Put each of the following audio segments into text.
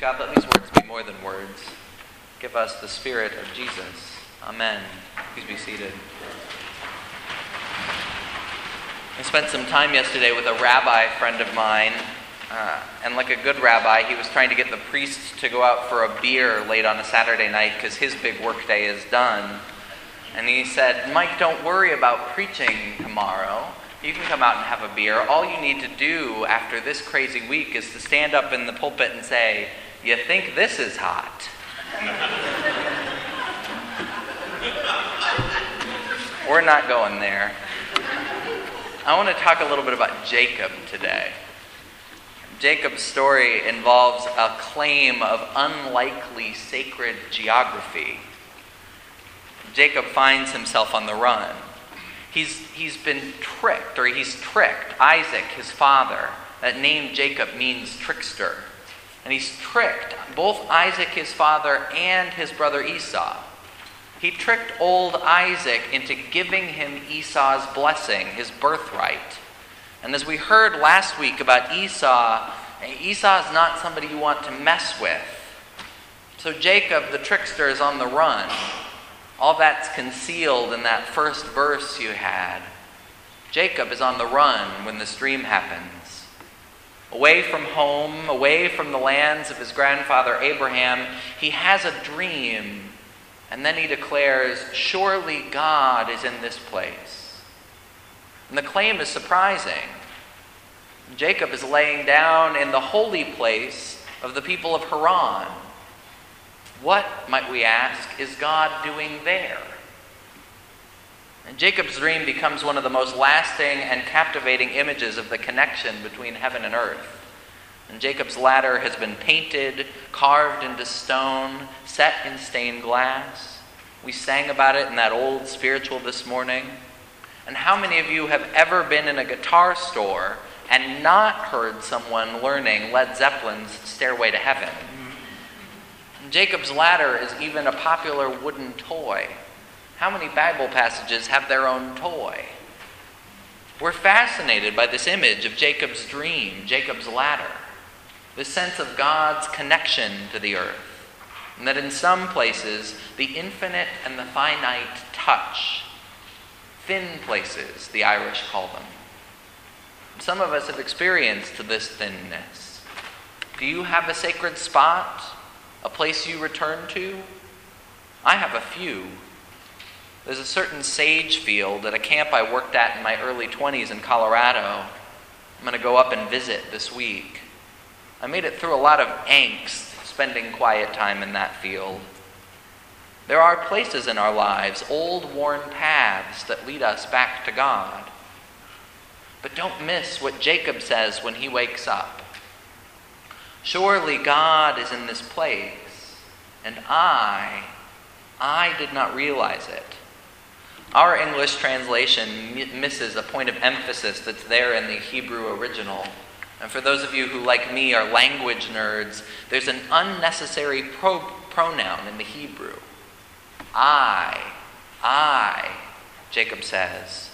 God, let these words be more than words. Give us the Spirit of Jesus. Amen. Please be seated. I spent some time yesterday with a rabbi friend of mine, uh, and like a good rabbi, he was trying to get the priests to go out for a beer late on a Saturday night because his big workday is done. And he said, Mike, don't worry about preaching tomorrow. You can come out and have a beer. All you need to do after this crazy week is to stand up in the pulpit and say, You think this is hot? We're not going there. I want to talk a little bit about Jacob today. Jacob's story involves a claim of unlikely sacred geography. Jacob finds himself on the run. He's, he's been tricked, or he's tricked Isaac, his father. That name Jacob means trickster. And he's tricked both Isaac, his father, and his brother Esau. He tricked old Isaac into giving him Esau's blessing, his birthright. And as we heard last week about Esau, Esau is not somebody you want to mess with. So Jacob, the trickster, is on the run. All that's concealed in that first verse you had. Jacob is on the run when the stream happens. Away from home, away from the lands of his grandfather Abraham, he has a dream and then he declares, Surely God is in this place. And the claim is surprising. Jacob is laying down in the holy place of the people of Haran. What, might we ask, is God doing there? And Jacob's dream becomes one of the most lasting and captivating images of the connection between heaven and earth. And Jacob's ladder has been painted, carved into stone, set in stained glass. We sang about it in that old spiritual this morning. And how many of you have ever been in a guitar store and not heard someone learning Led Zeppelin's Stairway to Heaven? Jacob's ladder is even a popular wooden toy. How many Bible passages have their own toy? We're fascinated by this image of Jacob's dream, Jacob's ladder the sense of God's connection to the earth. And that in some places, the infinite and the finite touch. Thin places, the Irish call them. Some of us have experienced this thinness. Do you have a sacred spot? A place you return to? I have a few. There's a certain sage field at a camp I worked at in my early 20s in Colorado. I'm going to go up and visit this week. I made it through a lot of angst spending quiet time in that field. There are places in our lives, old worn paths that lead us back to God. But don't miss what Jacob says when he wakes up. Surely God is in this place, and I, I did not realize it. Our English translation misses a point of emphasis that's there in the Hebrew original. And for those of you who, like me, are language nerds, there's an unnecessary pro- pronoun in the Hebrew. I, I, Jacob says.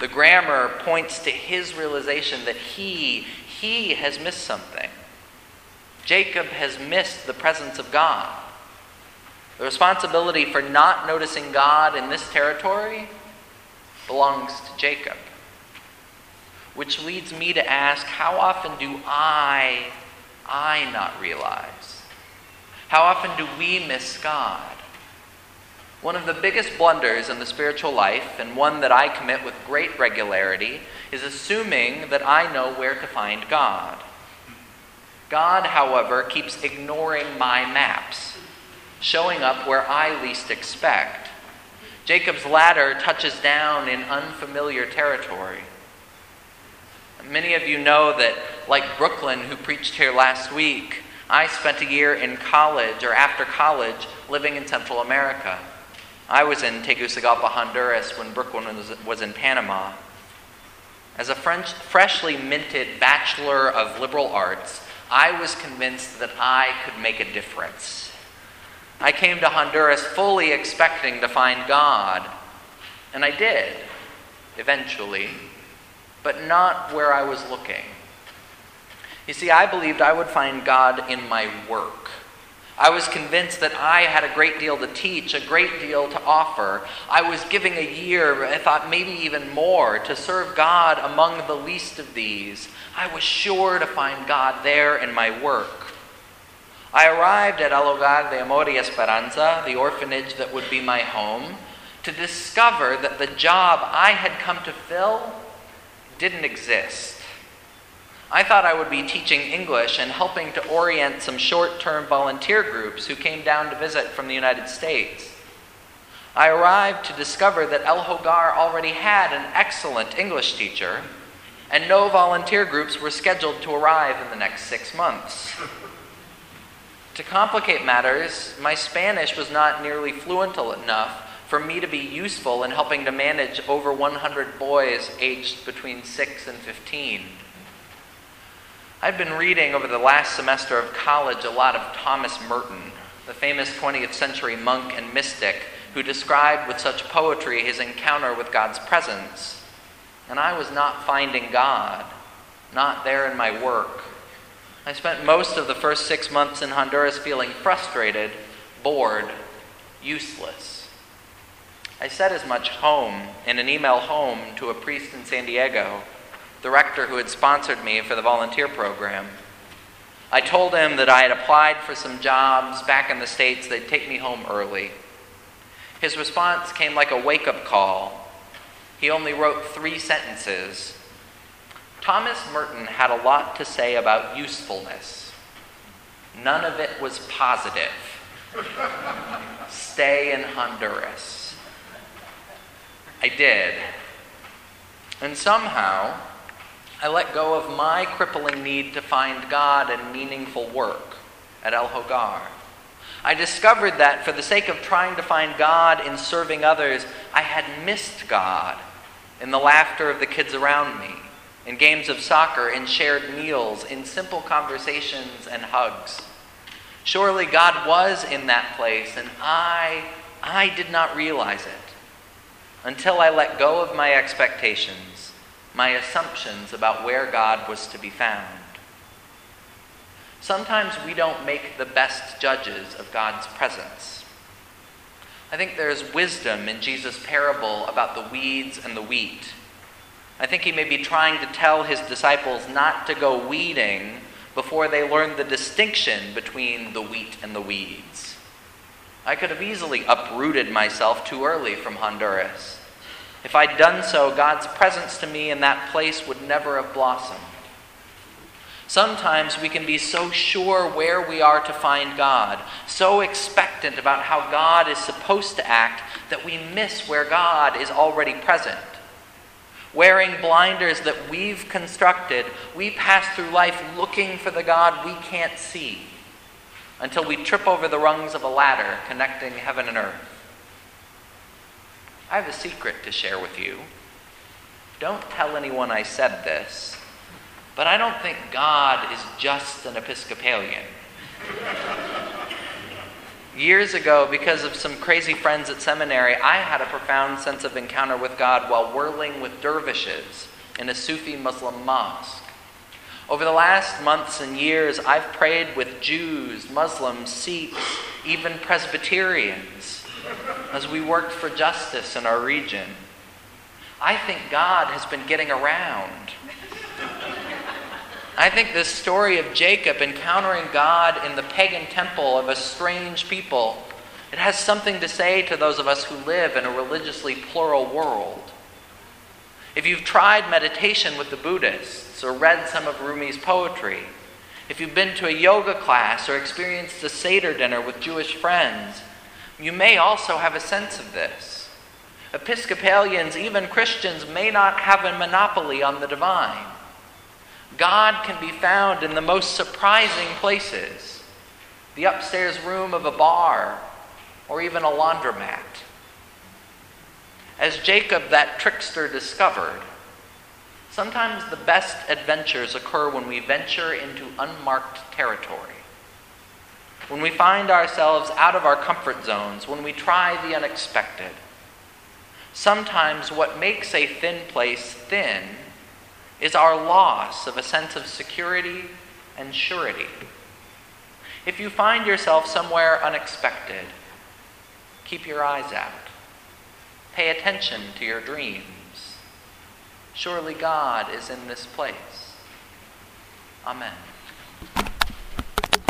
The grammar points to his realization that he, he has missed something. Jacob has missed the presence of God. The responsibility for not noticing God in this territory belongs to Jacob. Which leads me to ask how often do I, I not realize? How often do we miss God? One of the biggest blunders in the spiritual life, and one that I commit with great regularity, is assuming that I know where to find God. God, however, keeps ignoring my maps, showing up where I least expect. Jacob's ladder touches down in unfamiliar territory. Many of you know that, like Brooklyn, who preached here last week, I spent a year in college or after college living in Central America. I was in Tegucigalpa, Honduras when Brooklyn was, was in Panama. As a French, freshly minted Bachelor of Liberal Arts, I was convinced that I could make a difference. I came to Honduras fully expecting to find God, and I did, eventually but not where I was looking. You see, I believed I would find God in my work. I was convinced that I had a great deal to teach, a great deal to offer. I was giving a year, I thought maybe even more, to serve God among the least of these. I was sure to find God there in my work. I arrived at El Hogar de Amor y Esperanza, the orphanage that would be my home, to discover that the job I had come to fill didn't exist. I thought I would be teaching English and helping to orient some short term volunteer groups who came down to visit from the United States. I arrived to discover that El Hogar already had an excellent English teacher, and no volunteer groups were scheduled to arrive in the next six months. To complicate matters, my Spanish was not nearly fluent enough for me to be useful in helping to manage over 100 boys aged between 6 and 15. I'd been reading over the last semester of college a lot of Thomas Merton, the famous 20th century monk and mystic who described with such poetry his encounter with God's presence. And I was not finding God, not there in my work. I spent most of the first six months in Honduras feeling frustrated, bored, useless. I said as much home in an email home to a priest in San Diego the rector who had sponsored me for the volunteer program. I told him that I had applied for some jobs back in the States, they'd take me home early. His response came like a wake up call. He only wrote three sentences. Thomas Merton had a lot to say about usefulness. None of it was positive. Stay in Honduras. I did. And somehow, I let go of my crippling need to find God and meaningful work at El Hogar. I discovered that for the sake of trying to find God in serving others, I had missed God in the laughter of the kids around me, in games of soccer, in shared meals, in simple conversations and hugs. Surely God was in that place, and I, I did not realize it until I let go of my expectations my assumptions about where God was to be found. Sometimes we don't make the best judges of God's presence. I think there's wisdom in Jesus' parable about the weeds and the wheat. I think he may be trying to tell his disciples not to go weeding before they learn the distinction between the wheat and the weeds. I could have easily uprooted myself too early from Honduras. If I'd done so, God's presence to me in that place would never have blossomed. Sometimes we can be so sure where we are to find God, so expectant about how God is supposed to act, that we miss where God is already present. Wearing blinders that we've constructed, we pass through life looking for the God we can't see until we trip over the rungs of a ladder connecting heaven and earth. I have a secret to share with you. Don't tell anyone I said this, but I don't think God is just an Episcopalian. Years ago, because of some crazy friends at seminary, I had a profound sense of encounter with God while whirling with dervishes in a Sufi Muslim mosque. Over the last months and years, I've prayed with Jews, Muslims, Sikhs, even Presbyterians as we worked for justice in our region. I think God has been getting around. I think this story of Jacob encountering God in the pagan temple of a strange people, it has something to say to those of us who live in a religiously plural world. If you've tried meditation with the Buddhists or read some of Rumi's poetry, if you've been to a yoga class or experienced a Seder dinner with Jewish friends, you may also have a sense of this. Episcopalians, even Christians, may not have a monopoly on the divine. God can be found in the most surprising places the upstairs room of a bar, or even a laundromat. As Jacob, that trickster, discovered, sometimes the best adventures occur when we venture into unmarked territory when we find ourselves out of our comfort zones, when we try the unexpected. Sometimes what makes a thin place thin is our loss of a sense of security and surety. If you find yourself somewhere unexpected, keep your eyes out. Pay attention to your dreams. Surely God is in this place. Amen.